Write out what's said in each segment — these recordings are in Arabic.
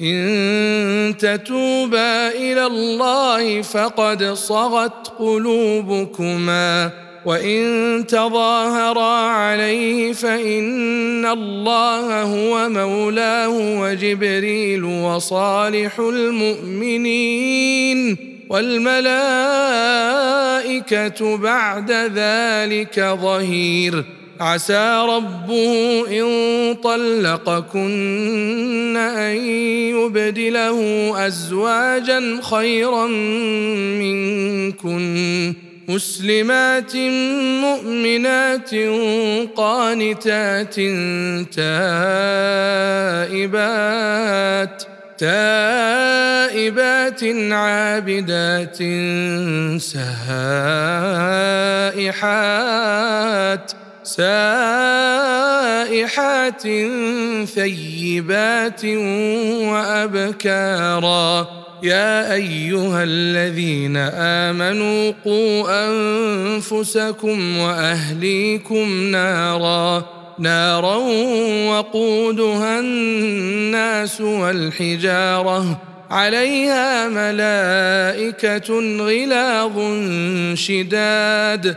إن تتوبا إلى الله فقد صغت قلوبكما وإن تظاهرا عليه فإن الله هو مولاه وجبريل وصالح المؤمنين والملائكة بعد ذلك ظهير عسى ربه إن طلقكن أن يبدله أزواجا خيرا منكن مسلمات مؤمنات قانتات تائبات تائبات عابدات سائحات. سائحات ثيبات وأبكارا. يا أيها الذين آمنوا قوا أنفسكم وأهليكم نارا. نارا وقودها الناس والحجارة. عليها ملائكة غلاظ شداد.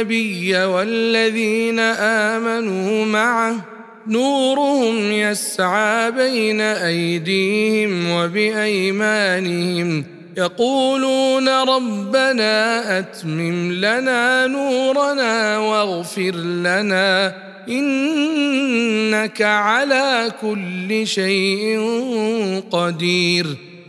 النبي والذين آمنوا معه. نورهم يسعى بين أيديهم وبأيمانهم. يقولون ربنا أتمم لنا نورنا واغفر لنا. إنك على كل شيء قدير.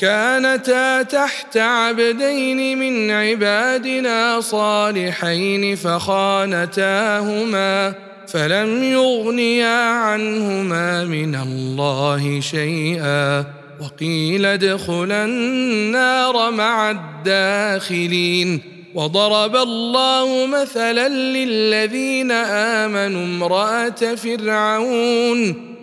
كانتا تحت عبدين من عبادنا صالحين فخانتاهما فلم يغنيا عنهما من الله شيئا وقيل ادخلا النار مع الداخلين وضرب الله مثلا للذين آمنوا امرأة فرعون